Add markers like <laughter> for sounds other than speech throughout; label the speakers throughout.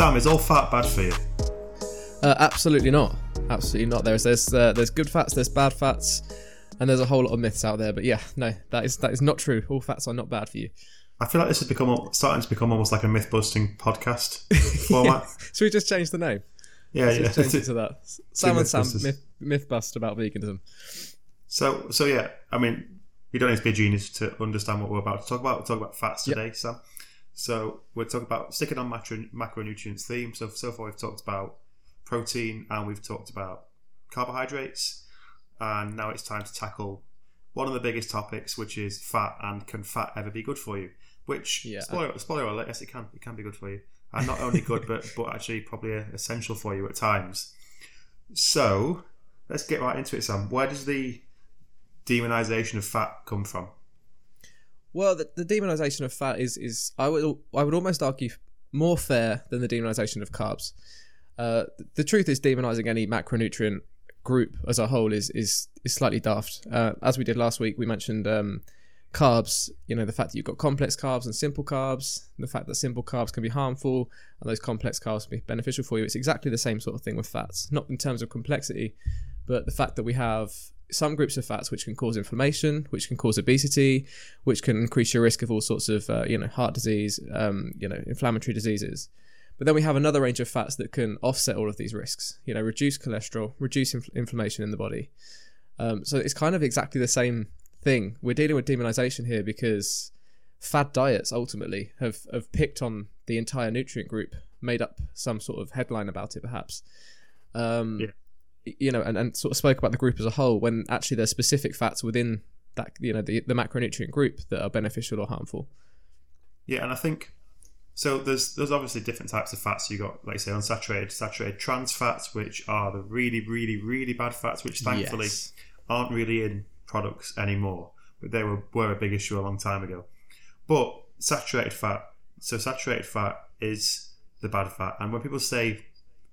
Speaker 1: Sam, is all fat bad for you?
Speaker 2: Uh, absolutely not. Absolutely not. There's there's uh, there's good fats, there's bad fats, and there's a whole lot of myths out there. But yeah, no, that is that is not true. All fats are not bad for you.
Speaker 1: I feel like this has become starting to become almost like a myth busting podcast <laughs> format.
Speaker 2: yeah. Should we just change the name?
Speaker 1: Yeah,
Speaker 2: Let's
Speaker 1: yeah.
Speaker 2: just change it to that. <laughs> Sam and Sam myth, myth bust about veganism.
Speaker 1: So, so yeah, I mean, you don't need to be a genius to understand what we're about to talk about. We're talking about fats
Speaker 2: Yep.
Speaker 1: today, Sam. So we're talking about sticking on macro, macronutrients theme. So so far we've talked about protein and we've talked about carbohydrates, and now it's time to tackle one of the biggest topics, which is fat and can fat ever be good for you? Which
Speaker 2: Yeah.
Speaker 1: spoiler, spoiler alert, yes, it can. It can be good for you, and not only good, but but actually probably essential for you at times. So let's get right into it, Sam. Where does the demonization of fat come from?
Speaker 2: Well, the, the demonization of fat is is I would I would almost argue more fair than the demonization of carbs. Uh, the, the truth is, demonizing any macronutrient group as a whole is is is slightly daft. Uh, as we did last week, we mentioned um, carbs. You know, the fact that you've got complex carbs and simple carbs, the fact that simple carbs can be harmful and those complex carbs can be beneficial for you. It's exactly the same sort of thing with fats, not in terms of complexity, but the fact that we have some groups of fats which can cause inflammation, which can cause obesity, which can increase your risk of all sorts of uh, you know heart disease, um, you know inflammatory diseases. But then we have another range of fats that can offset all of these risks. You know, reduce cholesterol, reduce inf- inflammation in the body. Um, so it's kind of exactly the same thing. We're dealing with demonization here because fad diets ultimately have have picked on the entire nutrient group, made up some sort of headline about it, perhaps. Um,
Speaker 1: Yeah.
Speaker 2: You know, and, and sort of spoke about the group as a whole when actually there's specific fats within that you know the, the macronutrient group that are beneficial or harmful.
Speaker 1: Yeah, and I think so. There's there's obviously different types of fats. You got like say unsaturated, saturated trans fats, which are the really, really, really bad fats, which thankfully
Speaker 2: Yes.
Speaker 1: aren't really in products anymore. But they were were a big issue a long time ago. But saturated fat, so saturated fat is the bad fat, and when people say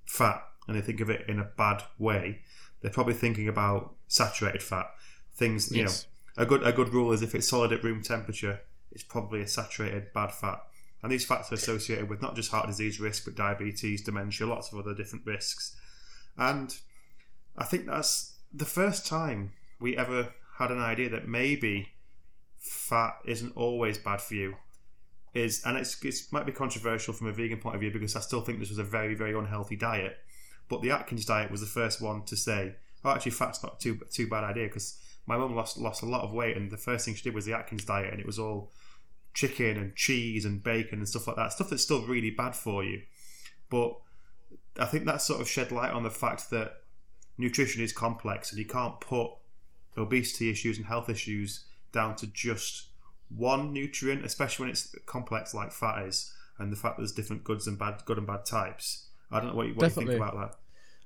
Speaker 1: fat and they think of it in a bad way, they're probably thinking about saturated fat. Things you
Speaker 2: Yes.
Speaker 1: know, a good a good rule is if it's solid at room temperature, it's probably a saturated bad fat. And these fats are associated with not just heart disease risk, but diabetes, dementia, lots of other different risks. And I think that's the first time we ever had an idea that maybe fat isn't always bad for you. Is and it's it might be controversial from a vegan point of view because I still think this was a very very unhealthy diet. But the Atkins diet was the first one to say, "Oh, actually, fat's not too too bad idea." Because my mum lost lost a lot of weight, and the first thing she did was the Atkins diet, and it was all chicken and cheese and bacon and stuff like that. Stuff that's still really bad for you. But I think that sort of shed light on the fact that nutrition is complex, and you can't put obesity issues and health issues down to just one nutrient, especially when it's complex like fat is, and the fact that there's different goods and bad good and bad types. I don't know what you, what you think about that.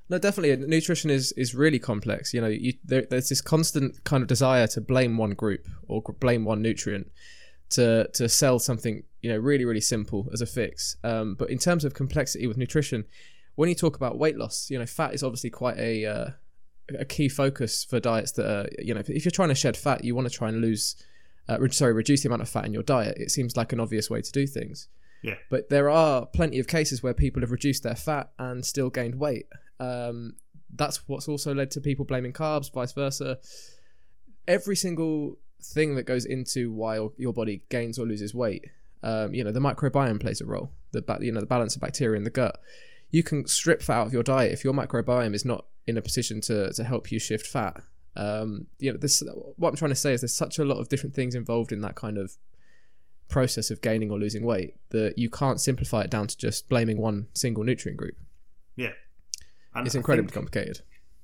Speaker 2: No, definitely. Nutrition is is really complex. You know, you, there, there's this constant kind of desire to blame one group or blame one nutrient to to sell something you know really really simple as a fix. Um, but in terms of complexity with nutrition, when you talk about weight loss, you know, fat is obviously quite a uh, a key focus for diets that are you know if, you're trying to shed fat, you want to try and lose. Uh, sorry, reduce the amount of fat in your diet. It seems like an obvious way to do things.
Speaker 1: Yeah.
Speaker 2: But there are plenty of cases where people have reduced their fat and still gained weight. Um, that's what's also led to people blaming carbs, vice versa. Every single thing that goes into why your, body gains or loses weight, um, you know, the microbiome plays a role. The ba- you know the balance of bacteria in the gut. You can strip fat out of your diet if your microbiome is not in a position to to help you shift fat. Um, you know, this what I'm trying to say is there's such a lot of different things involved in that kind of process of gaining or losing weight that you can't simplify it down to just blaming one single nutrient group.
Speaker 1: Yeah, and
Speaker 2: It's incredibly complicated.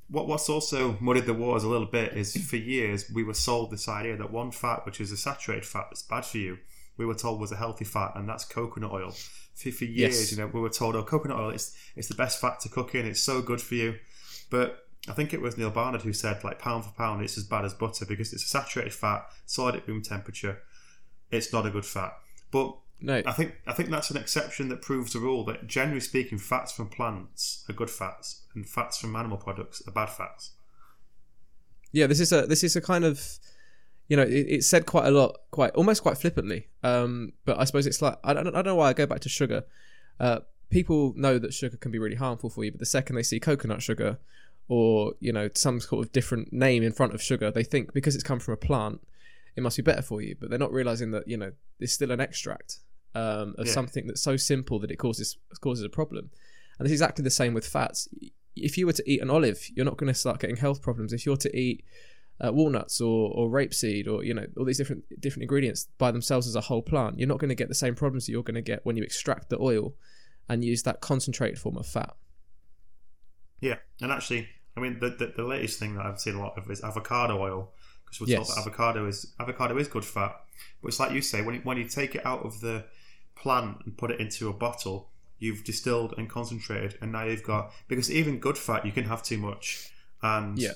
Speaker 1: What what's also muddied the waters a little bit is for years we were sold this idea that one fat, which is a saturated fat, that's bad for you, we were told was a healthy fat, and that's coconut oil. For, for years,
Speaker 2: Yes.
Speaker 1: you know, we were told, oh, coconut oil, it's it's the best fat to cook in. It's so good for you, but I think it was Neal Barnard who said, like pound for pound, it's as bad as butter because it's a saturated fat, solid at room temperature. It's not a good fat, but
Speaker 2: No,
Speaker 1: I think I think that's an exception that proves the rule that generally speaking, fats from plants are good fats, and fats from animal products are bad fats.
Speaker 2: yeah, this is a this is a kind of you know it, it's said quite a lot, quite almost quite flippantly. Um, but I suppose it's like I don't I don't know why I go back to sugar. Uh, people know that sugar can be really harmful for you, but the second they see coconut sugar or you know some sort of different name in front of sugar, they think because it's come from a plant, it must be better for you. But they're not realizing that you know it's still an extract um, of
Speaker 1: Yeah.
Speaker 2: something that's so simple that it causes causes a problem. And it's exactly the same with fats. If you were to eat an olive, you're not going to start getting health problems. If you're to eat uh, walnuts or, or rapeseed or you know all these different different ingredients by themselves as a whole plant, you're not going to get the same problems that you're going to get when you extract the oil and use that concentrated form of fat.
Speaker 1: Yeah, and actually, I mean, the, the, the latest thing that I've seen a lot of is avocado oil because we're
Speaker 2: Yes.
Speaker 1: told that avocado is avocado is good fat, but it's like you say when you, when you take it out of the plant and put it into a bottle, you've distilled and concentrated, and now you've got because even good fat you can have too much, and
Speaker 2: Yeah.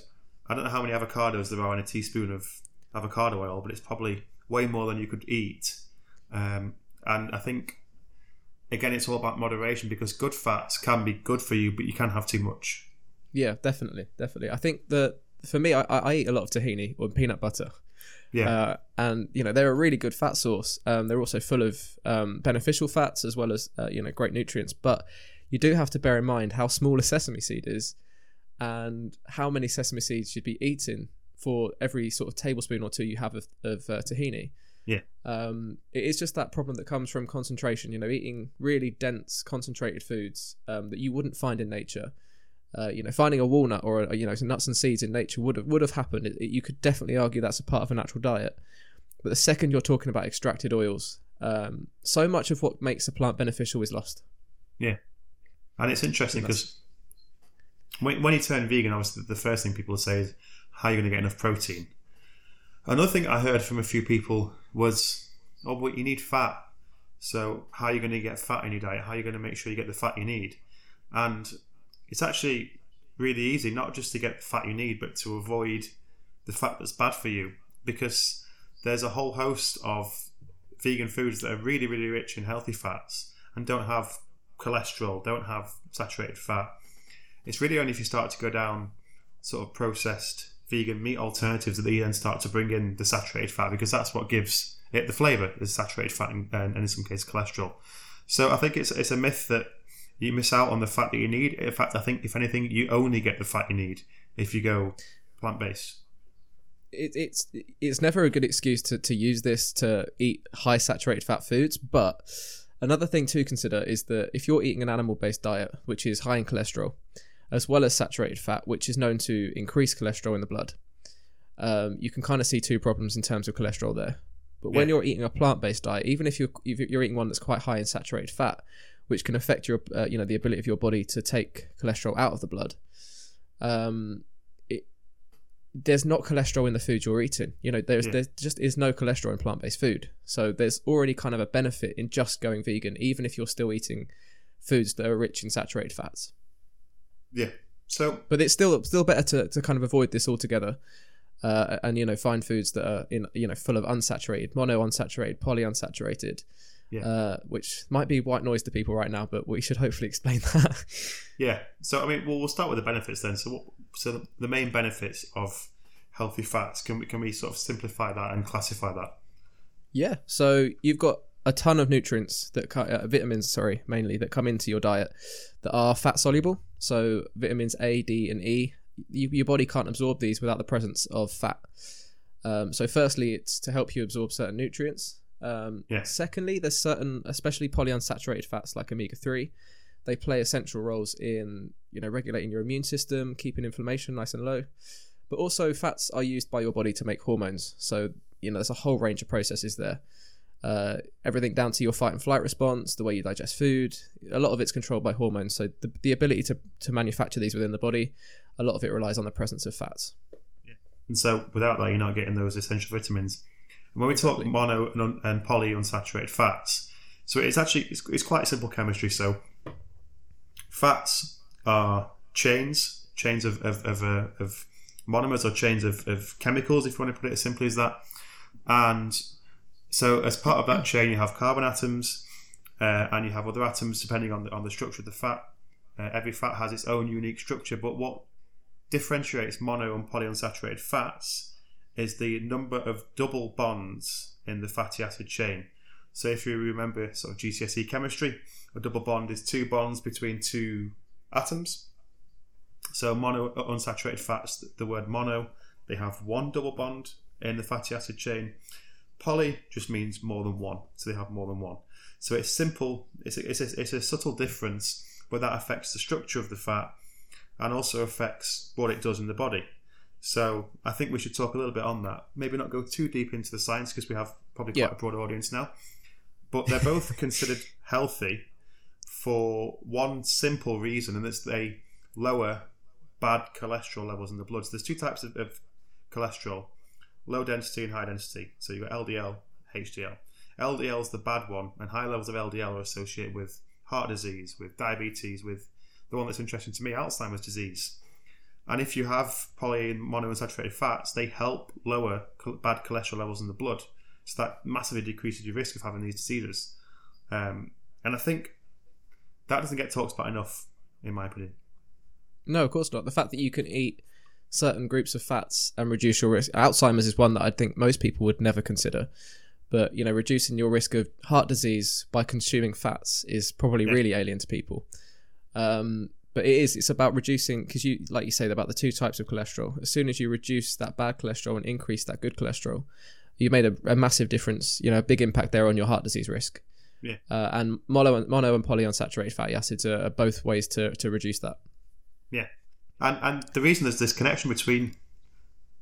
Speaker 1: I don't know how many avocados there are in a teaspoon of avocado oil, but it's probably way more than you could eat, um, and I think. Again, it's all about moderation because good fats can be good for you, but you can have too much.
Speaker 2: Yeah, definitely, definitely. I think that for me, I, I eat a lot of tahini or peanut butter.
Speaker 1: Yeah.
Speaker 2: Uh, and you know they're a really good fat source. Um, they're also full of um, beneficial fats as well as uh, you know great nutrients. But you do have to bear in mind how small a sesame seed is, and how many sesame seeds should be eaten for every sort of tablespoon or two you have of, of uh, tahini.
Speaker 1: Yeah.
Speaker 2: Um, it is just that problem that comes from concentration. You know, eating really dense, concentrated foods um, that you wouldn't find in nature. Uh, you know, finding a walnut or a, you know some nuts and seeds in nature would have would have happened. It, it- you could definitely argue that's a part of a natural diet. But the second you're talking about extracted oils, um, so much of what makes a plant beneficial is lost.
Speaker 1: Yeah, and it's interesting because when, when you turn vegan, obviously the first thing people say is, how are you going to get enough protein? Another thing I heard from a few people was, oh, but you need fat. So how are you going to get fat in your diet? How are you going to make sure you get the fat you need? And it's actually really easy, not just to get the fat you need, but to avoid the fat that's bad for you. Because there's a whole host of vegan foods that are really, really rich in healthy fats and don't have cholesterol, don't have saturated fat. It's really only if you start to go down sort of processed vegan meat alternatives that you then start to bring in the saturated fat because that's what gives it the flavour is saturated fat and, and in some cases cholesterol. So I think it's it's a myth that you miss out on the fat that you need. In fact, I think if anything, you only get the fat you need if you go plant based.
Speaker 2: it, it's it's never a good excuse to, to use this to eat high saturated fat foods. But another thing to consider is that if you're eating an animal based diet, which is high in cholesterol, as well as saturated fat, which is known to increase cholesterol in the blood, um, you can kind of see two problems in terms of cholesterol there. But when
Speaker 1: Yeah.
Speaker 2: you're eating a plant based diet, even if you're if you're eating one that's quite high in saturated fat, which can affect your uh, you know the ability of your body to take cholesterol out of the blood, um, it there's not cholesterol in the food you're eating. You know, there's
Speaker 1: Yeah.
Speaker 2: there just is no cholesterol in plant based food. So there's already kind of a benefit in just going vegan, even if you're still eating foods that are rich in saturated fats.
Speaker 1: Yeah. So
Speaker 2: But it's still still better to, to kind of avoid this altogether. Uh, and you know, find foods that are in you know full of unsaturated, mono unsaturated, polyunsaturated,
Speaker 1: Yeah.
Speaker 2: uh, which might be white noise to people right now, but we should hopefully explain <laughs> that.
Speaker 1: yeah. So I mean, well, we'll start with the benefits then. So what, so the main benefits of healthy fats can we can we sort of simplify that and classify that?
Speaker 2: Yeah. So you've got a ton of nutrients that uh, vitamins, sorry, mainly that come into your diet that are fat soluble. So vitamins A, D, and E. You, your body can't absorb these without the presence of fat. Um, so firstly, it's to help you absorb certain nutrients. Um,
Speaker 1: Yeah.
Speaker 2: Secondly, there's certain, especially polyunsaturated fats like omega three. They play essential roles in you know regulating your immune system, keeping inflammation nice and low. But also, fats are used by your body to make hormones. So you know there's a whole range of processes there. Uh, everything down to your fight and flight response, the way you digest food. A lot of it's controlled by hormones. So the, the ability to, to manufacture these within the body, a lot of it relies on the presence of fats. Yeah.
Speaker 1: And so without that, you're not getting those essential vitamins. When we talk mono and, un- and polyunsaturated fats, so it's actually it's, it's quite simple chemistry. So fats are chains, chains of of, of, uh, of monomers or chains of, of chemicals, if you want to put it as simply as that. And so as part of that chain, you have carbon atoms, uh, and you have other atoms depending on the on the structure of the fat. Uh, every fat has its own unique structure, but what differentiates mono and polyunsaturated fats is the number of double bonds in the fatty acid chain. So if you remember sort of GCSE chemistry, a double bond is two bonds between two atoms. So mono uh, unsaturated fats, the word mono, they have one double bond in the fatty acid chain. Poly just means more than one, so they have more than one. So it's simple. It's a, it's a, it's a subtle difference, but that affects the structure of the fat and also affects what it does in the body. So I think we should talk a little bit on that. Maybe not go too deep into the science because we have probably quite
Speaker 2: Yeah.
Speaker 1: a broad audience now. But they're both <laughs> considered healthy for one simple reason, and it's they lower bad cholesterol levels in the blood. So there's two types of, of cholesterol: low density and high density. So you've got LDL, HDL. LDL is the bad one, and high levels of LDL are associated with heart disease, with diabetes, with the one that's interesting to me, Alzheimer's disease. And if you have poly and monounsaturated fats, they help lower bad cholesterol levels in the blood. So that massively decreases your risk of having these diseases. Um, and I think that doesn't get talked about enough, in my opinion.
Speaker 2: No, of course not. The fact that you can eat certain groups of fats and reduce your risk. Alzheimer's is one that I think most people would never consider. But you know, reducing your risk of heart disease by consuming fats is probably
Speaker 1: Yeah.
Speaker 2: really alien to people. Um, but it is. It's about reducing because you, like you said, about the two types of cholesterol. As soon as you reduce that bad cholesterol and increase that good cholesterol, you made a, a massive difference. You know, a big impact there on your heart disease risk.
Speaker 1: Yeah.
Speaker 2: Uh, and mono and mono and polyunsaturated fatty acids are, are both ways to to reduce that.
Speaker 1: Yeah and and the reason there's this connection between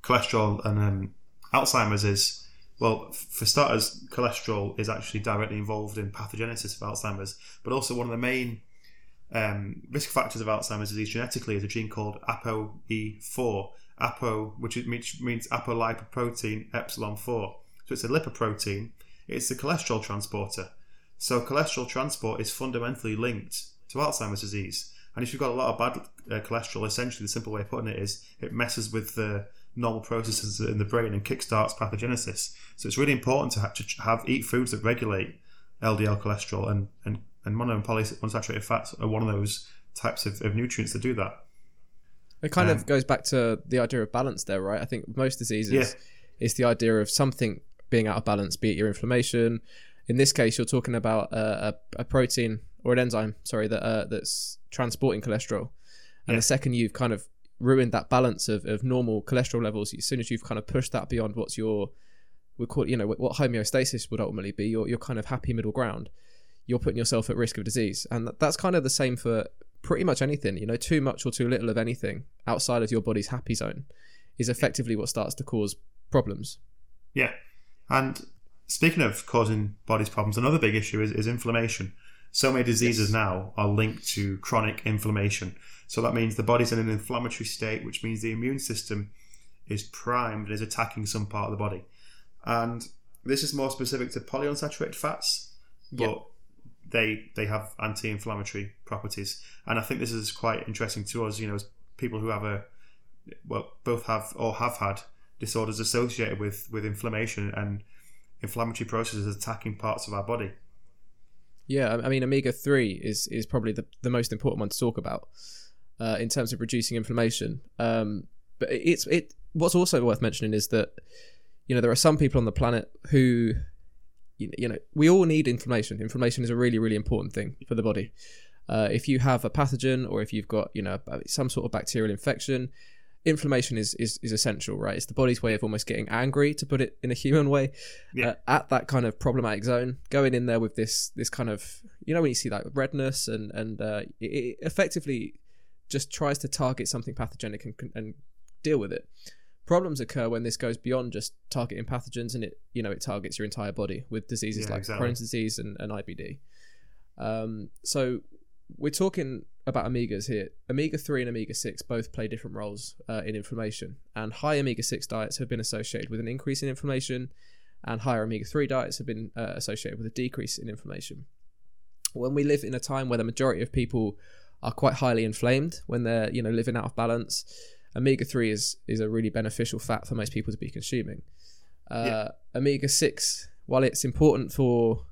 Speaker 1: cholesterol and um, Alzheimer's is well, for starters, cholesterol is actually directly involved in pathogenesis of Alzheimer's, but also one of the main um, risk factors of Alzheimer's disease genetically is a gene called ApoE4. Apo, which means apolipoprotein epsilon 4. So it's a lipoprotein. It's the cholesterol transporter. So cholesterol transport is fundamentally linked to Alzheimer's disease. And if you've got a lot of bad uh, cholesterol, essentially the simple way of putting it is it messes with the normal processes in the brain and kickstarts pathogenesis. So it's really important to have, to have eat foods that regulate LDL cholesterol and and, and mono and polyunsaturated fats are one of those types of, of nutrients that do that.
Speaker 2: It kind
Speaker 1: Um,
Speaker 2: of goes back to the idea of balance there, right? I think most diseases
Speaker 1: Yeah.
Speaker 2: is the idea of something being out of balance, be it your inflammation. In this case, you're talking about a, a, a protein or an enzyme, sorry, that uh, that's transporting cholesterol. And
Speaker 1: Yeah.
Speaker 2: the second you've kind of ruined that balance of, of normal cholesterol levels, as soon as you've kind of pushed that beyond what's your, we call it, you know, what homeostasis would ultimately be, your, your kind of happy middle ground, you're putting yourself at risk of disease. And that's kind of the same for pretty much anything. You know, too much or too little of anything outside of your body's happy zone is effectively what starts to cause problems.
Speaker 1: Yeah. And speaking of causing body's problems, another big issue is, is inflammation. So many diseases
Speaker 2: Yes.
Speaker 1: now are linked to chronic inflammation. So that means the body's in an inflammatory state, which means the immune system is primed and is attacking some part of the body. And this is more specific to polyunsaturated fats, but
Speaker 2: Yep.
Speaker 1: They they have anti-inflammatory properties. And I think this is quite interesting to us, you know, as people who have a well, both have or have had disorders associated with with inflammation and inflammatory processes attacking parts of our body.
Speaker 2: Yeah, I mean, omega three is is probably the, the most important one to talk about uh, in terms of reducing inflammation. Um, but it's it. What's also worth mentioning is that you know there are some people on the planet who you you know we all need inflammation. Inflammation is a really really important thing for the body. Uh, if you have a pathogen or if you've got you know some sort of bacterial infection, inflammation is, is is essential, right? It's the body's way of almost getting angry, to put it in a <laughs> human way,
Speaker 1: Yeah.
Speaker 2: uh, at that kind of problematic zone. Going in there with this this kind of you know when you see like redness and and uh, it, it effectively just tries to target something pathogenic and and deal with it. Problems occur when this goes beyond just targeting pathogens and it you know it targets your entire body with diseases
Speaker 1: Yeah,
Speaker 2: like
Speaker 1: exactly.
Speaker 2: Crohn's disease and, and IBD. Um, so we're talking about omegas here. Omega 3 and omega 6 both play different roles uh, in inflammation, and high omega 6 diets have been associated with an increase in inflammation, and higher omega 3 diets have been uh, associated with a decrease in inflammation. When we live in a time where the majority of people are quite highly inflamed, when they're you know living out of balance, omega 3 is, is a really beneficial fat for most people to be consuming. Uh,
Speaker 1: Yeah.
Speaker 2: Omega 6, while it's important for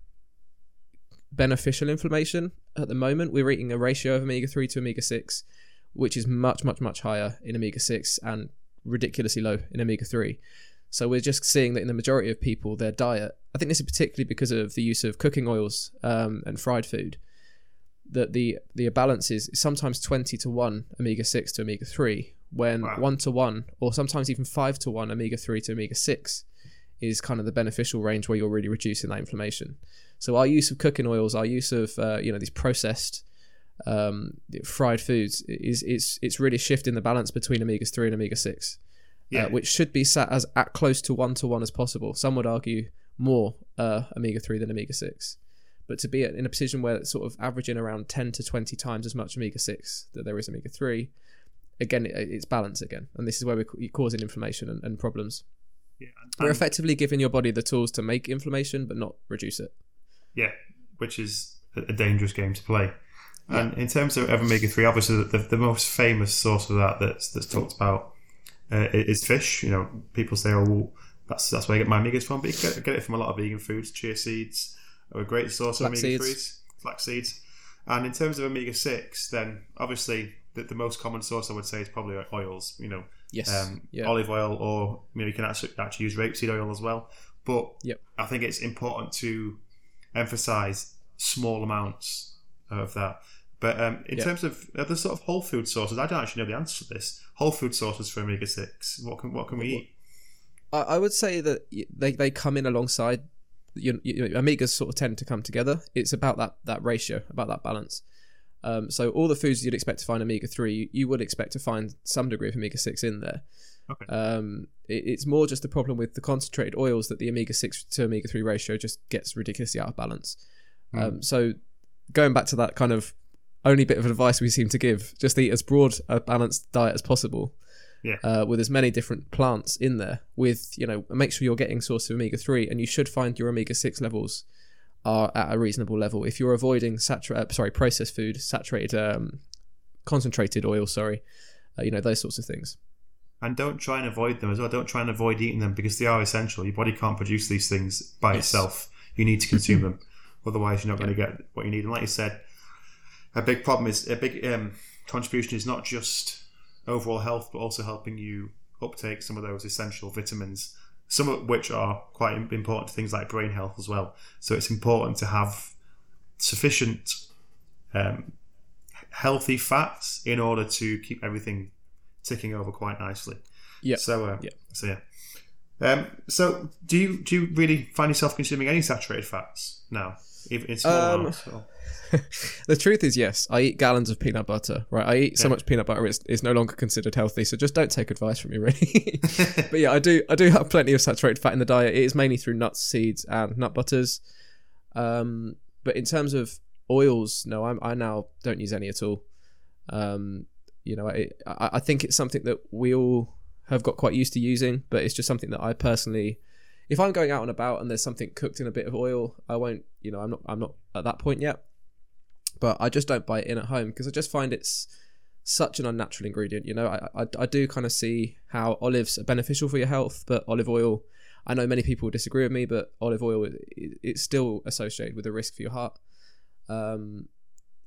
Speaker 2: beneficial inflammation at the moment we're eating a ratio of omega-3 to omega-6 which is much much much higher in omega-6 and ridiculously low in omega-3 So we're just seeing that in the majority of people, their diet. I think this is particularly because of the use of cooking oils um, and fried food. That the the balance is sometimes twenty to one omega six to omega three, when
Speaker 1: Wow.
Speaker 2: one to one or sometimes even five to one omega three to omega six is kind of the beneficial range where you're really reducing that inflammation. So our use of cooking oils, our use of uh, you know these processed um, fried foods is it's it's really shifting the balance between omega three and omega six,
Speaker 1: Yeah.
Speaker 2: uh, which should be sat as at close to one to one as possible. Some would argue more uh, omega three than omega six, but to be in a position where it's sort of averaging around ten to twenty times as much omega six that there is omega three, again it, it's balance again, and this is where we're causing inflammation and, and problems.
Speaker 1: yeah. And-
Speaker 2: We're effectively giving your body the tools to make inflammation but not reduce it.
Speaker 1: Yeah, which is a dangerous game to play. And in terms of omega three, obviously the, the most famous source of that that's that's talked about uh, is fish. You know, people say, "Oh, well, that's that's where I get my omegas from," but you get, get it from a lot of vegan foods. Chia seeds are a great source of
Speaker 2: Flax
Speaker 1: omega
Speaker 2: seeds.
Speaker 1: threes, flax seeds. And in terms of omega six, then obviously the, the most common source I would say is probably oils. You know,
Speaker 2: Yes.
Speaker 1: um,
Speaker 2: yeah.
Speaker 1: olive oil, or you know, you can actually actually use rapeseed oil as well. But
Speaker 2: Yep.
Speaker 1: I think it's important to emphasize small amounts of that. But um, in
Speaker 2: Yep.
Speaker 1: terms of the sort of whole food sources, I don't actually know the answer to this. Whole food sources for omega six. What can what can we eat?
Speaker 2: I, would say that they, they come in alongside. You, you, omegas sort of tend to come together. It's about that that ratio, about that balance. Um, so all the foods you'd expect to find omega three, you, you would expect to find some degree of omega six in there.
Speaker 1: Okay.
Speaker 2: Um, it, it's more just the problem with the concentrated oils that the omega six to omega three ratio just gets ridiculously out of balance. Um, so going back to that kind of only bit of advice we seem to give, just eat as broad a balanced diet as possible.
Speaker 1: Yeah.
Speaker 2: Uh, with as many different plants in there, with you know, make sure you're getting source of omega three, and you should find your omega six levels are at a reasonable level. If you're avoiding saturated, sorry, processed food, saturated, um, concentrated oil, sorry, uh, you know those sorts of things.
Speaker 1: And don't try and avoid them as well. Don't try and avoid eating them because they are essential. Your body can't produce these things by
Speaker 2: Yes.
Speaker 1: itself. You need to consume <laughs> them. Otherwise, you're not going to get what you need. And like you said, a big problem is a big um, contribution is not just overall health, but also helping you uptake some of those essential vitamins, some of which are quite important to things like brain health as well. So it's important to have sufficient um, healthy fats in order to keep everything ticking over quite nicely.
Speaker 2: Yeah.
Speaker 1: So uh,
Speaker 2: Yeah.
Speaker 1: So yeah. Um, so do you do you really find yourself consuming any saturated fats now, even in small
Speaker 2: Um,
Speaker 1: amounts? Or? <laughs>
Speaker 2: the truth is, yes, I eat gallons of peanut butter. Right, I eat so
Speaker 1: Yeah.
Speaker 2: much peanut butter it's, it's no longer considered healthy. So just don't take advice from me, really. <laughs> but yeah, I do I do have plenty of saturated fat in the diet. It is mainly through nuts, seeds, and nut butters. Um, but in terms of oils, no, I'm, I now don't use any at all. Um, you know, I, I I think it's something that we all have got quite used to using, but it's just something that I personally, if I'm going out and about and there's something cooked in a bit of oil, I won't. You know, I'm not I'm not at that point yet. But I just don't buy it in at home because I just find it's such an unnatural ingredient. You know, I, I, I do kind of see how olives are beneficial for your health, but olive oil, I know many people disagree with me, but olive oil it, it's still associated with a risk for your heart. Um,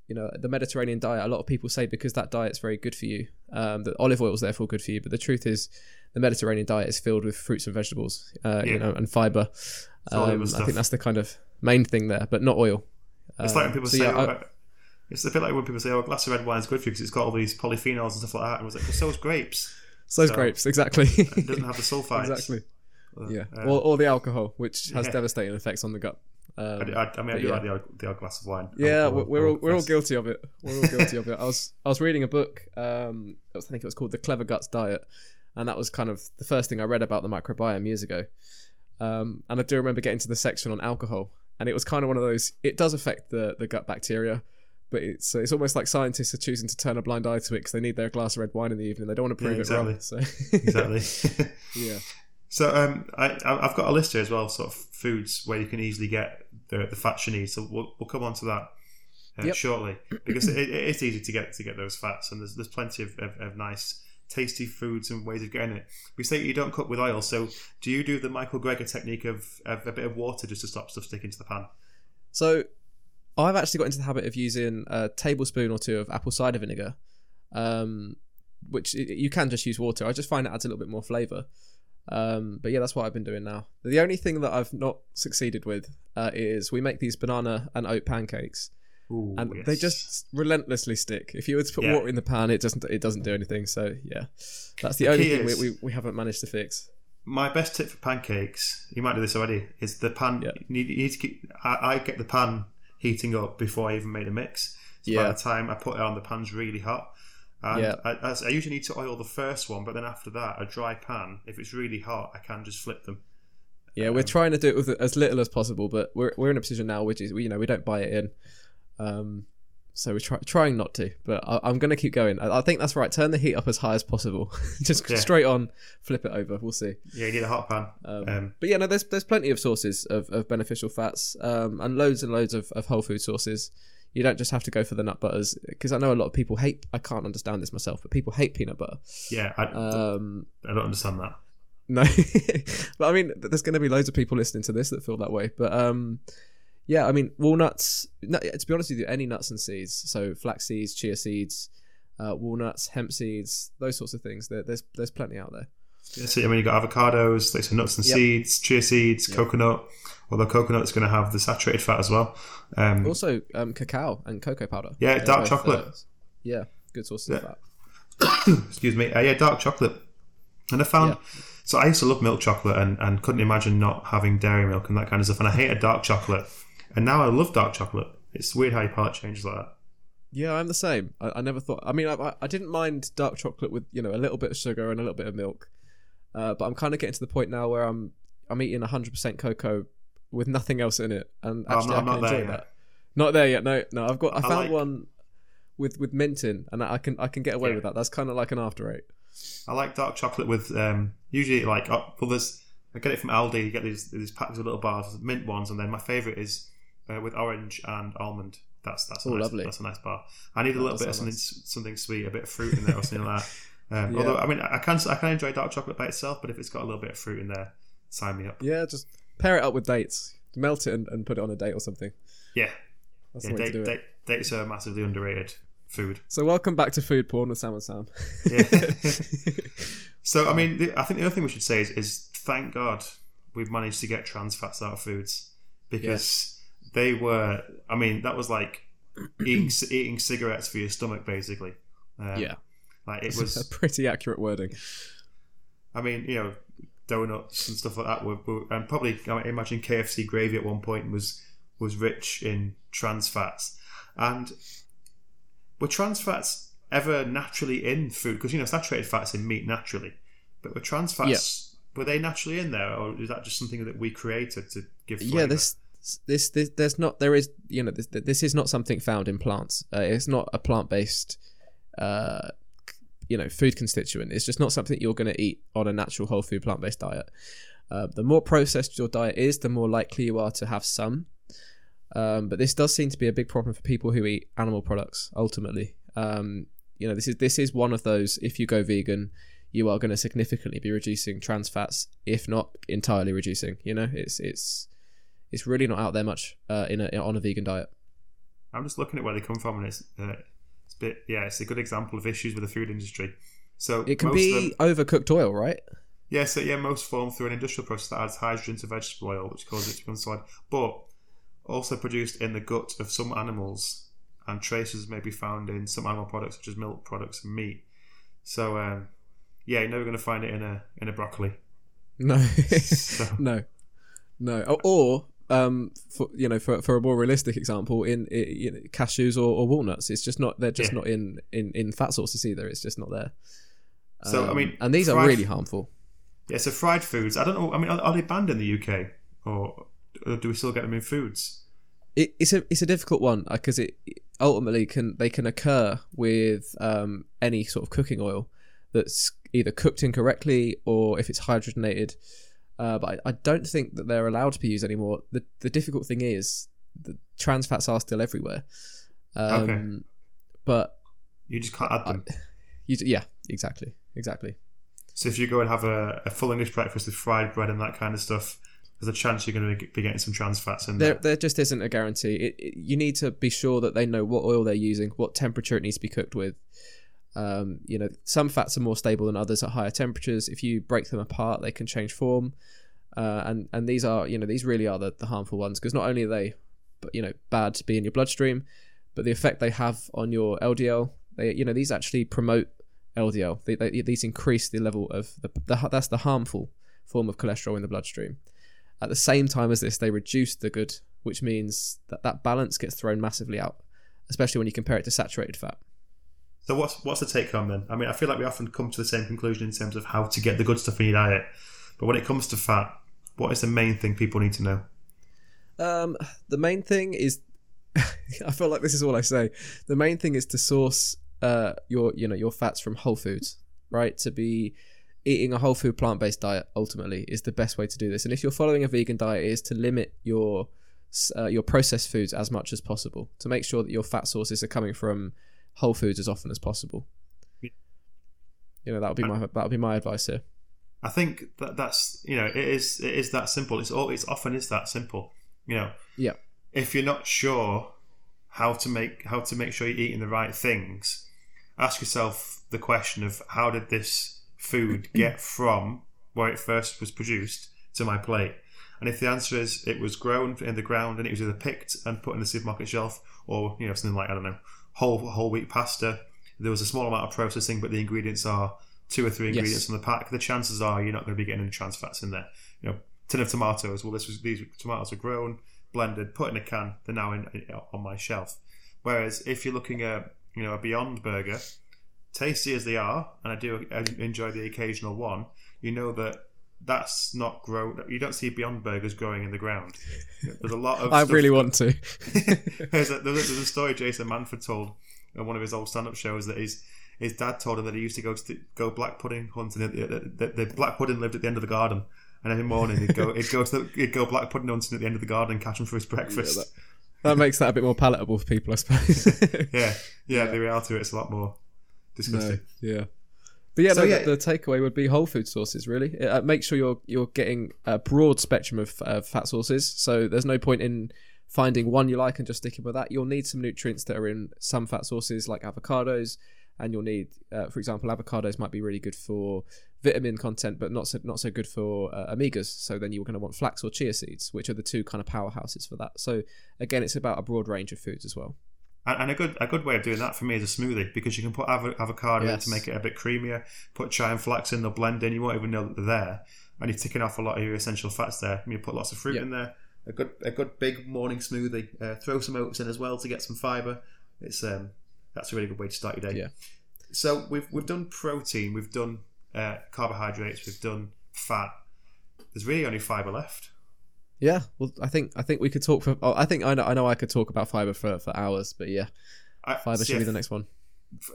Speaker 2: you know, the Mediterranean diet, a lot of people say because that diet's very good for you, um, that olive oil is therefore good for you. But the truth is, the Mediterranean diet is filled with fruits and vegetables, uh,
Speaker 1: Yeah.
Speaker 2: you know, and fiber. Um, I think that's the kind of main thing there, but not oil.
Speaker 1: It's like when
Speaker 2: Um,
Speaker 1: people
Speaker 2: so
Speaker 1: say,
Speaker 2: yeah,
Speaker 1: oh,
Speaker 2: I-
Speaker 1: it's a bit like when people say, "Oh, a glass of red wine is good for you because it's got all these polyphenols and stuff like that." And I was like, "Well, so is grapes.
Speaker 2: So
Speaker 1: So-
Speaker 2: grapes, exactly.
Speaker 1: It doesn't have the <laughs> sulfites."
Speaker 2: exactly.
Speaker 1: Uh,
Speaker 2: Yeah,
Speaker 1: uh,
Speaker 2: or, or the alcohol, which <laughs> has
Speaker 1: yeah.
Speaker 2: devastating effects on the gut. Um,
Speaker 1: I, do- I, I mean, I do
Speaker 2: yeah.
Speaker 1: like the odd, the odd glass of wine.
Speaker 2: yeah,
Speaker 1: I'll-
Speaker 2: we're,
Speaker 1: I'll-
Speaker 2: we're all we're all guilty of it. We're all guilty of it. I was I was reading a book. Um, I think it was called The Clever Guts Diet, and that was kind of the first thing I read about the microbiome years ago. Um, and I do remember getting to the section on alcohol, and it was kind of one of those. It does affect the the gut bacteria. But it's it's almost like scientists are choosing to turn a blind eye to it because they need their glass of red wine in the evening. They don't want to
Speaker 1: Yeah,
Speaker 2: prove it wrong.
Speaker 1: exactly.
Speaker 2: So
Speaker 1: exactly. <laughs> <laughs>
Speaker 2: yeah,
Speaker 1: So um, I, I- I've got a list here as well, sort of foods where you can easily get the, the fats you need. So we'll, we'll come on to that uh,
Speaker 2: Yep.
Speaker 1: shortly <clears throat> because it, it is easy to get to get those fats, and there's there's plenty of, of, of nice, tasty foods and ways of getting it. We say you don't cook with oil, so do you do the Michael Greger technique of, of a bit of water just to stop stuff sticking to the pan?
Speaker 2: So I've actually got into the habit of using a tablespoon or two of apple cider vinegar, um, which you can just use water. I just find it adds a little bit more flavour. Um, but yeah, that's what I've been doing now. The only thing that I've not succeeded with uh, is we make these banana and oat pancakes,
Speaker 1: Ooh,
Speaker 2: and
Speaker 1: yes.
Speaker 2: they just relentlessly stick. If you were to put
Speaker 1: Yeah.
Speaker 2: water in the pan, it doesn't it doesn't do anything. So yeah, that's the,
Speaker 1: The
Speaker 2: only thing we, we, we haven't managed to fix.
Speaker 1: My best tip for pancakes, you might do this already, is the pan.
Speaker 2: Yeah.
Speaker 1: You, need, you need to keep. I, I get the pan heating up before I even made a mix. So by the time I put it on, the pan's really hot. And
Speaker 2: Yeah.
Speaker 1: I, I, I usually need to oil the first one, but then after that, a dry pan, if it's really hot, I can just flip them.
Speaker 2: Yeah, we're
Speaker 1: Um,
Speaker 2: trying to do it with as little as possible, but we're we're in a position now which is we you know we don't buy it in, um, so we're try, trying not to. But I, I'm going to keep going. I, I think that's right. Turn the heat up as high as possible. <laughs> Just
Speaker 1: Yeah.
Speaker 2: straight on, flip it over. We'll see.
Speaker 1: Yeah, you need a hot pan.
Speaker 2: Um,
Speaker 1: Um,
Speaker 2: but yeah, no, there's there's plenty of sources of, of beneficial fats, um, and loads and loads of, of whole food sources. You don't just have to go for the nut butters because I know a lot of people hate. I can't understand this myself, but people hate peanut butter.
Speaker 1: yeah, I,
Speaker 2: Um,
Speaker 1: I don't understand that.
Speaker 2: no, <laughs> but I mean, there's going to be loads of people listening to this that feel that way. But um, yeah, I mean, walnuts. No, to be honest with you, any nuts and seeds, so flax seeds, chia seeds, uh, walnuts, hemp seeds, those sorts of things. There, there's there's plenty out there.
Speaker 1: Yeah, so I mean, you've got avocados, like some nuts and
Speaker 2: Yep.
Speaker 1: seeds, chia seeds,
Speaker 2: Yep.
Speaker 1: coconut. Although coconut's going to have the saturated fat as well. Um,
Speaker 2: Also, um, cacao and cocoa powder.
Speaker 1: Yeah,
Speaker 2: They're
Speaker 1: dark
Speaker 2: both,
Speaker 1: chocolate.
Speaker 2: uh, yeah, good sources of
Speaker 1: Yeah.
Speaker 2: fat. <coughs>
Speaker 1: excuse me. Uh, yeah, dark chocolate. And I found. So I used to love milk chocolate and, and couldn't imagine not having dairy milk and that kind of stuff. And I hated dark chocolate. And now I love dark chocolate. It's weird how your palate changes like that.
Speaker 2: Yeah, I'm the same. I, I never thought. I mean, I, I- didn't mind dark chocolate with you know a little bit of sugar and a little bit of milk, uh, but I'm kind of getting to the point now where I'm I'm eating 100% cocoa with nothing else in it, and
Speaker 1: Oh, I'm not- I'm
Speaker 2: I
Speaker 1: not
Speaker 2: can
Speaker 1: there
Speaker 2: enjoy
Speaker 1: yet.
Speaker 2: that. Not there yet. No, no. I've got. I
Speaker 1: I
Speaker 2: found
Speaker 1: like-
Speaker 2: one with with mint in, and I can I can get away
Speaker 1: Yeah.
Speaker 2: with that. That's kind of like an after eight.
Speaker 1: I like dark chocolate with um, usually like oh, well, there's I get it from Aldi. You get these these packs of little bars, mint ones, and then my favorite is uh, with orange and almond. That's that's a
Speaker 2: Oh,
Speaker 1: nice,
Speaker 2: lovely.
Speaker 1: That's a nice bar. I need a little bit of something
Speaker 2: nice.
Speaker 1: something sweet, a bit of fruit in there or something like that. Um, <laughs>
Speaker 2: Yeah.
Speaker 1: Although I mean, I can I can enjoy dark chocolate by itself, but if it's got a little bit of fruit in there, sign me up.
Speaker 2: Yeah, just pair it up with dates, melt it, and, and put it on a date or something.
Speaker 1: Yeah,
Speaker 2: That's
Speaker 1: yeah.
Speaker 2: the way
Speaker 1: Date,
Speaker 2: to do it.
Speaker 1: date, dates are massively underrated food.
Speaker 2: So welcome back to food porn with Sam and Sam.
Speaker 1: Yeah. <laughs> So I mean, the, I think the other thing we should say is, is thank God we've managed to get trans fats out of foods because they were. I mean, that was like eating <clears throat> eating cigarettes for your stomach, basically. Um,
Speaker 2: yeah,
Speaker 1: like it
Speaker 2: a
Speaker 1: was.
Speaker 2: pretty accurate wording.
Speaker 1: I mean, you know, donuts and stuff like that were, were and probably I imagine KFC gravy at one point was was rich in trans fats, and were trans fats ever naturally in food? Because you know, saturated fats in meat naturally, but were trans fats were they naturally in there, or is that just something that we created to give? Flavor?
Speaker 2: yeah this this this there's not there is you know this this is not something found in plants. Uh, it's not a plant-based uh you know food constituent. It's just not something you're going to eat on a natural whole food plant-based diet. Uh, the more processed your diet is the more likely you are to have some. Um, but this does seem to be a big problem for people who eat animal products ultimately. Um, you know this is this is one of those if you go vegan you are going to significantly be reducing trans fats if not entirely reducing you know? It's it's it's really not out there much uh, in a on a vegan diet.
Speaker 1: I'm just looking at where they come from, and it's uh, it's a bit yeah, it's a good example of issues with the food industry. So
Speaker 2: It can
Speaker 1: of them-
Speaker 2: be overcooked oil, right?
Speaker 1: Yeah, so yeah, most form through an industrial process that adds hydrogen to vegetable oil, which causes it to become solid, but also produced in the gut of some animals, and traces may be found in some animal products such as milk products and meat. So um, yeah, you're never going to find it in a in a broccoli.
Speaker 2: No, <laughs>
Speaker 1: So- <laughs>
Speaker 2: no, no. Or, or um, for you know, for, for a more realistic example, in, i you know, cashews or, or walnuts, it's just not. They're just
Speaker 1: Yeah.
Speaker 2: not in, in in fat sources either. It's just not there.
Speaker 1: So, I
Speaker 2: Um,
Speaker 1: mean,
Speaker 2: and these are really harmful.
Speaker 1: Yeah, so fried foods. I don't know. I mean, are, are they banned in the UK, or, or do we still get them in foods?
Speaker 2: it, it's a it's a difficult one because it ultimately can they can occur with um, any sort of cooking oil that's either cooked incorrectly or if it's hydrogenated. Uh, but I, I don't think that they're allowed to be used anymore. The the difficult thing is the trans fats are still everywhere. Um,
Speaker 1: Okay.
Speaker 2: But
Speaker 1: You just can't add them. <laughs>
Speaker 2: you, yeah, exactly, exactly.
Speaker 1: So if you go and have a, a full English breakfast with fried bread and that kind of stuff, there's a chance you're going to be getting some trans fats in
Speaker 2: There,
Speaker 1: there.
Speaker 2: there just isn't a guarantee. It, it, you need to be sure that they know what oil they're using, what temperature it needs to be cooked with, Um, you know, some fats are more stable than others at higher temperatures. If you break them apart, they can change form. Uh, and and these are you know these really are the, the harmful ones because not only are they but you know bad to be in your bloodstream, but the effect they have on your LDL, they you know these actually promote LDL. They, they, these increase the level of the, the that's the harmful form of cholesterol in the bloodstream. At the same time as this, they reduce the good, which means that that balance gets thrown massively out, especially when you compare it to saturated fat.
Speaker 1: So what's what's the take home then? I mean, I feel like we often come to the same conclusion in terms of how to get the good stuff in your diet, but when it comes to fat, what is the main thing people need to know?
Speaker 2: Um, the main thing is, <laughs> I feel like this is all I say. The main thing is to source uh, your you know your fats from whole foods, right? To be eating a whole food plant based diet ultimately is the best way to do this. And if you're following a vegan diet, is to limit your uh, your processed foods as much as possible to make sure that your fat sources are coming from whole foods as often as possible. You know that would be my that would be my advice here.
Speaker 1: I think that that's you know it is it is that simple. It's all it's often is that simple. You know.
Speaker 2: Yeah.
Speaker 1: If you're not sure how to make how to make sure you're eating the right things, ask yourself the question of how did this food <clears throat> get from where it first was produced to my plate? And if the answer is it was grown in the ground and it was either picked and put in the supermarket shelf, or you know something like I don't know whole whole wheat pasta, there was a small amount of processing, but the ingredients are two or three ingredients yes. on the pack. The chances are you're not going to be getting any trans fats in there. You know, tin of tomatoes. Well, this was these tomatoes are grown, blended, put in a can. They're now in, on my shelf. Whereas if you're looking at you know a Beyond Burger, tasty as they are, and I do enjoy the occasional one, you know that that's not grow. You don't see Beyond Burgers growing in the ground. There's a lot of. <laughs>
Speaker 2: I really want to. <laughs>
Speaker 1: there's, a, there's, a, story Jason Manford told on one of his old stand-up shows that his his dad told him that he used to go to go black pudding hunting. The, the, the black pudding lived at the end of the garden, and every morning he'd go he'd go to the, he'd go black pudding hunting at the end of the garden and catch him for his breakfast.
Speaker 2: Yeah, that, that, makes that a bit more palatable for people, I suppose. <laughs>
Speaker 1: yeah, yeah, yeah. The reality of it's a lot more disgusting.
Speaker 2: No, yeah. But yeah, so, no, yeah. The, the, takeaway would be whole food sources. Really, uh, make sure you're you're getting a broad spectrum of uh, fat sources. So there's no point in finding one you like and just sticking with that. You'll need some nutrients that are in some fat sources like avocados, and you'll need, uh, for example, avocados might be really good for vitamin content, but not so not so good for uh, omegas. So then you're going to want flax or chia seeds, which are the two kind of powerhouses for that. So again, it's about a broad range of foods as well.
Speaker 1: And a good a good way of doing that for me is a smoothie because you can put avocado yes. in to make it a bit creamier. Put chia and flax in, they'll blend in. You won't even know that they're there, and you're ticking off a lot of your essential fats there. And you put lots of fruit yep. in there. A good a good big morning smoothie. Uh, throw some oats in as well to get some fiber. It's um that's a really good way to start your day.
Speaker 2: Yeah.
Speaker 1: So we've we've done protein, we've done uh, carbohydrates, we've done fat. There's really only fiber left.
Speaker 2: Yeah, well, I think I think we could talk for. Oh, I think I know I know I could talk about fiber for, for hours, but yeah, fiber should be the next one.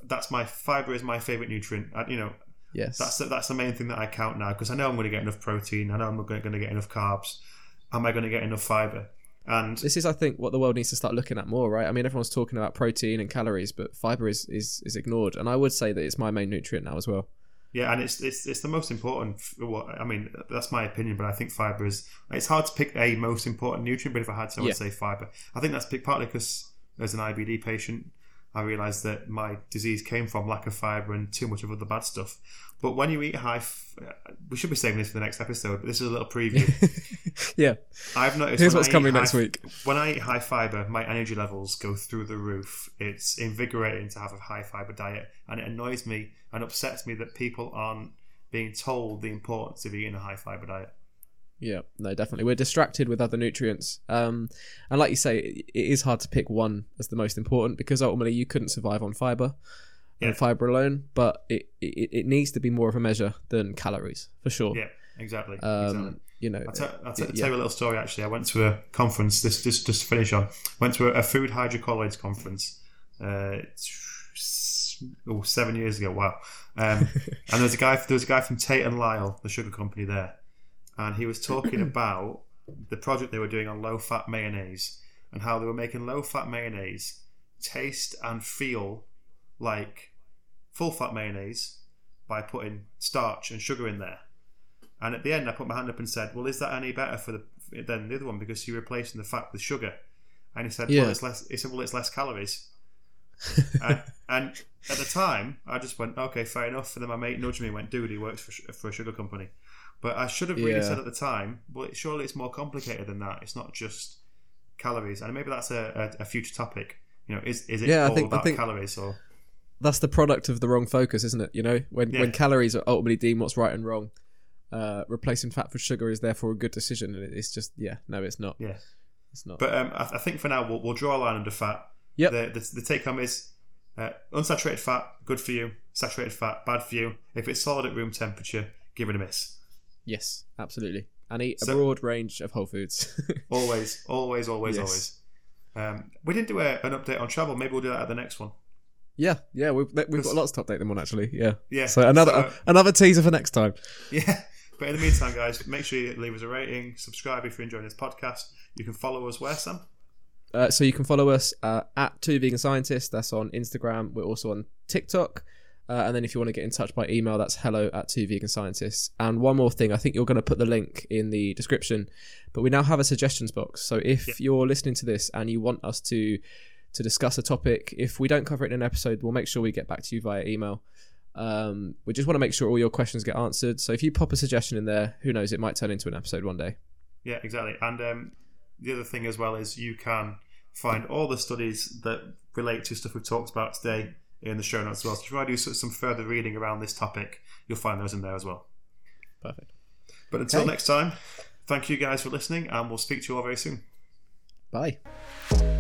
Speaker 1: That's my fiber is my favorite nutrient. I, you know,
Speaker 2: yes,
Speaker 1: that's that's the main thing that I count now because I know I'm going to get enough protein. I know I'm going to get enough carbs. Am I going to get enough fiber? And
Speaker 2: this is, I think, what the world needs to start looking at more, right? I mean, everyone's talking about protein and calories, but fiber is is, is ignored, and I would say that it's my main nutrient now as well.
Speaker 1: Yeah, and it's it's it's the most important. What I mean, that's my opinion, but I think fiber is. It's hard to pick a most important nutrient, but if I had to, I would yeah. say fiber. I think that's partly because as an IBD patient, I realised that my disease came from lack of fibre and too much of other bad stuff. But when you eat high, f- uh, we should be saving this for the next episode. But this is a little preview. <laughs>
Speaker 2: yeah,
Speaker 1: I've noticed.
Speaker 2: Here's what's coming next week.
Speaker 1: When I eat high fibre, my energy levels go through the roof. It's invigorating to have a high fibre diet, and it annoys me and upsets me that people aren't being told the importance of eating a high fibre diet.
Speaker 2: Yeah, no, definitely. We're distracted with other nutrients. Um, and like you say, it, it is hard to pick one as the most important because ultimately you couldn't survive on fiber yeah. and fiber alone, but it, it, it needs to be more of a measure than calories for sure.
Speaker 1: Yeah, exactly.
Speaker 2: Um,
Speaker 1: exactly.
Speaker 2: You know,
Speaker 1: I'll, t- I'll t- yeah. tell you a little story actually. I went to a conference, this just, just to finish on, went to a, a food hydrocolloids conference uh, oh, seven years ago. Wow. Um, <laughs> and there was a guy, there was a guy from Tate and Lyle, the sugar company there and he was talking <clears throat> about the project they were doing on low fat mayonnaise and how they were making low fat mayonnaise taste and feel like full fat mayonnaise by putting starch and sugar in there. And at the end, I put my hand up and said, "Well, is that any better for the than the other one because you're replacing the fat with sugar?" And he said, yeah. "Well, it's less." He said, "Well, it's less calories." <laughs> and, and at the time, I just went, okay, fair enough. And then my mate nudged me and went, dude, he works for, for a sugar company. But I should have really
Speaker 2: Yeah.
Speaker 1: said at the time, well, surely it's more complicated than that. It's not just calories. And maybe that's a, a, a future topic. You know, is, is it
Speaker 2: Yeah, I
Speaker 1: all
Speaker 2: think- I
Speaker 1: about
Speaker 2: think-
Speaker 1: calories or
Speaker 2: That's the product of the wrong focus, isn't it? You know, when
Speaker 1: Yeah.
Speaker 2: when calories are ultimately deemed what's right and wrong, uh, replacing fat for sugar is therefore a good decision. And it's just, yeah, no, it's not.
Speaker 1: yeah?
Speaker 2: It's not.
Speaker 1: But um, I, I think for now we'll, we'll draw a line under fat.
Speaker 2: Yep.
Speaker 1: The, the, the take home is uh, unsaturated fat, good for you. Saturated fat, bad for you. If it's solid at room temperature, give it a miss.
Speaker 2: Yes, absolutely. And eat a broad range of whole foods. <laughs>
Speaker 1: Always, always, always,
Speaker 2: Yes.
Speaker 1: always. Um, we didn't do a, an update on travel. Maybe we'll do that at the next one.
Speaker 2: yeah, yeah, we've we've got lots to update them on actually. Yeah.
Speaker 1: Yeah.
Speaker 2: So another
Speaker 1: So, uh,
Speaker 2: another teaser for next time. <laughs>
Speaker 1: Yeah. But in the meantime, guys, make sure you leave us a rating, subscribe if you're enjoying this podcast. You can follow us where, Sam?
Speaker 2: Uh, so you can follow us uh, at Two Vegan Scientists. That's on Instagram. We're also on TikTok. Uh, and then if you want to get in touch by email, that's hello at Two Vegan Scientists. And one more thing, I think you're going to put the link in the description, but we now have a suggestions box. So if
Speaker 1: Yep.
Speaker 2: you're listening to this and you want us to to discuss a topic, if we don't cover it in an episode, we'll make sure we get back to you via email. Um, we just want to make sure all your questions get answered. So if you pop a suggestion in there, who knows, it might turn into an episode one day.
Speaker 1: Yeah, exactly. And um, the other thing as well is you can find all the studies that relate to stuff we've talked about today in the show notes as well. So if you want to do some further reading around this topic, you'll find those in there as well.
Speaker 2: Perfect.
Speaker 1: But until
Speaker 2: Okay.
Speaker 1: next time, thank you guys for listening, and we'll speak to you all very soon.
Speaker 2: Bye.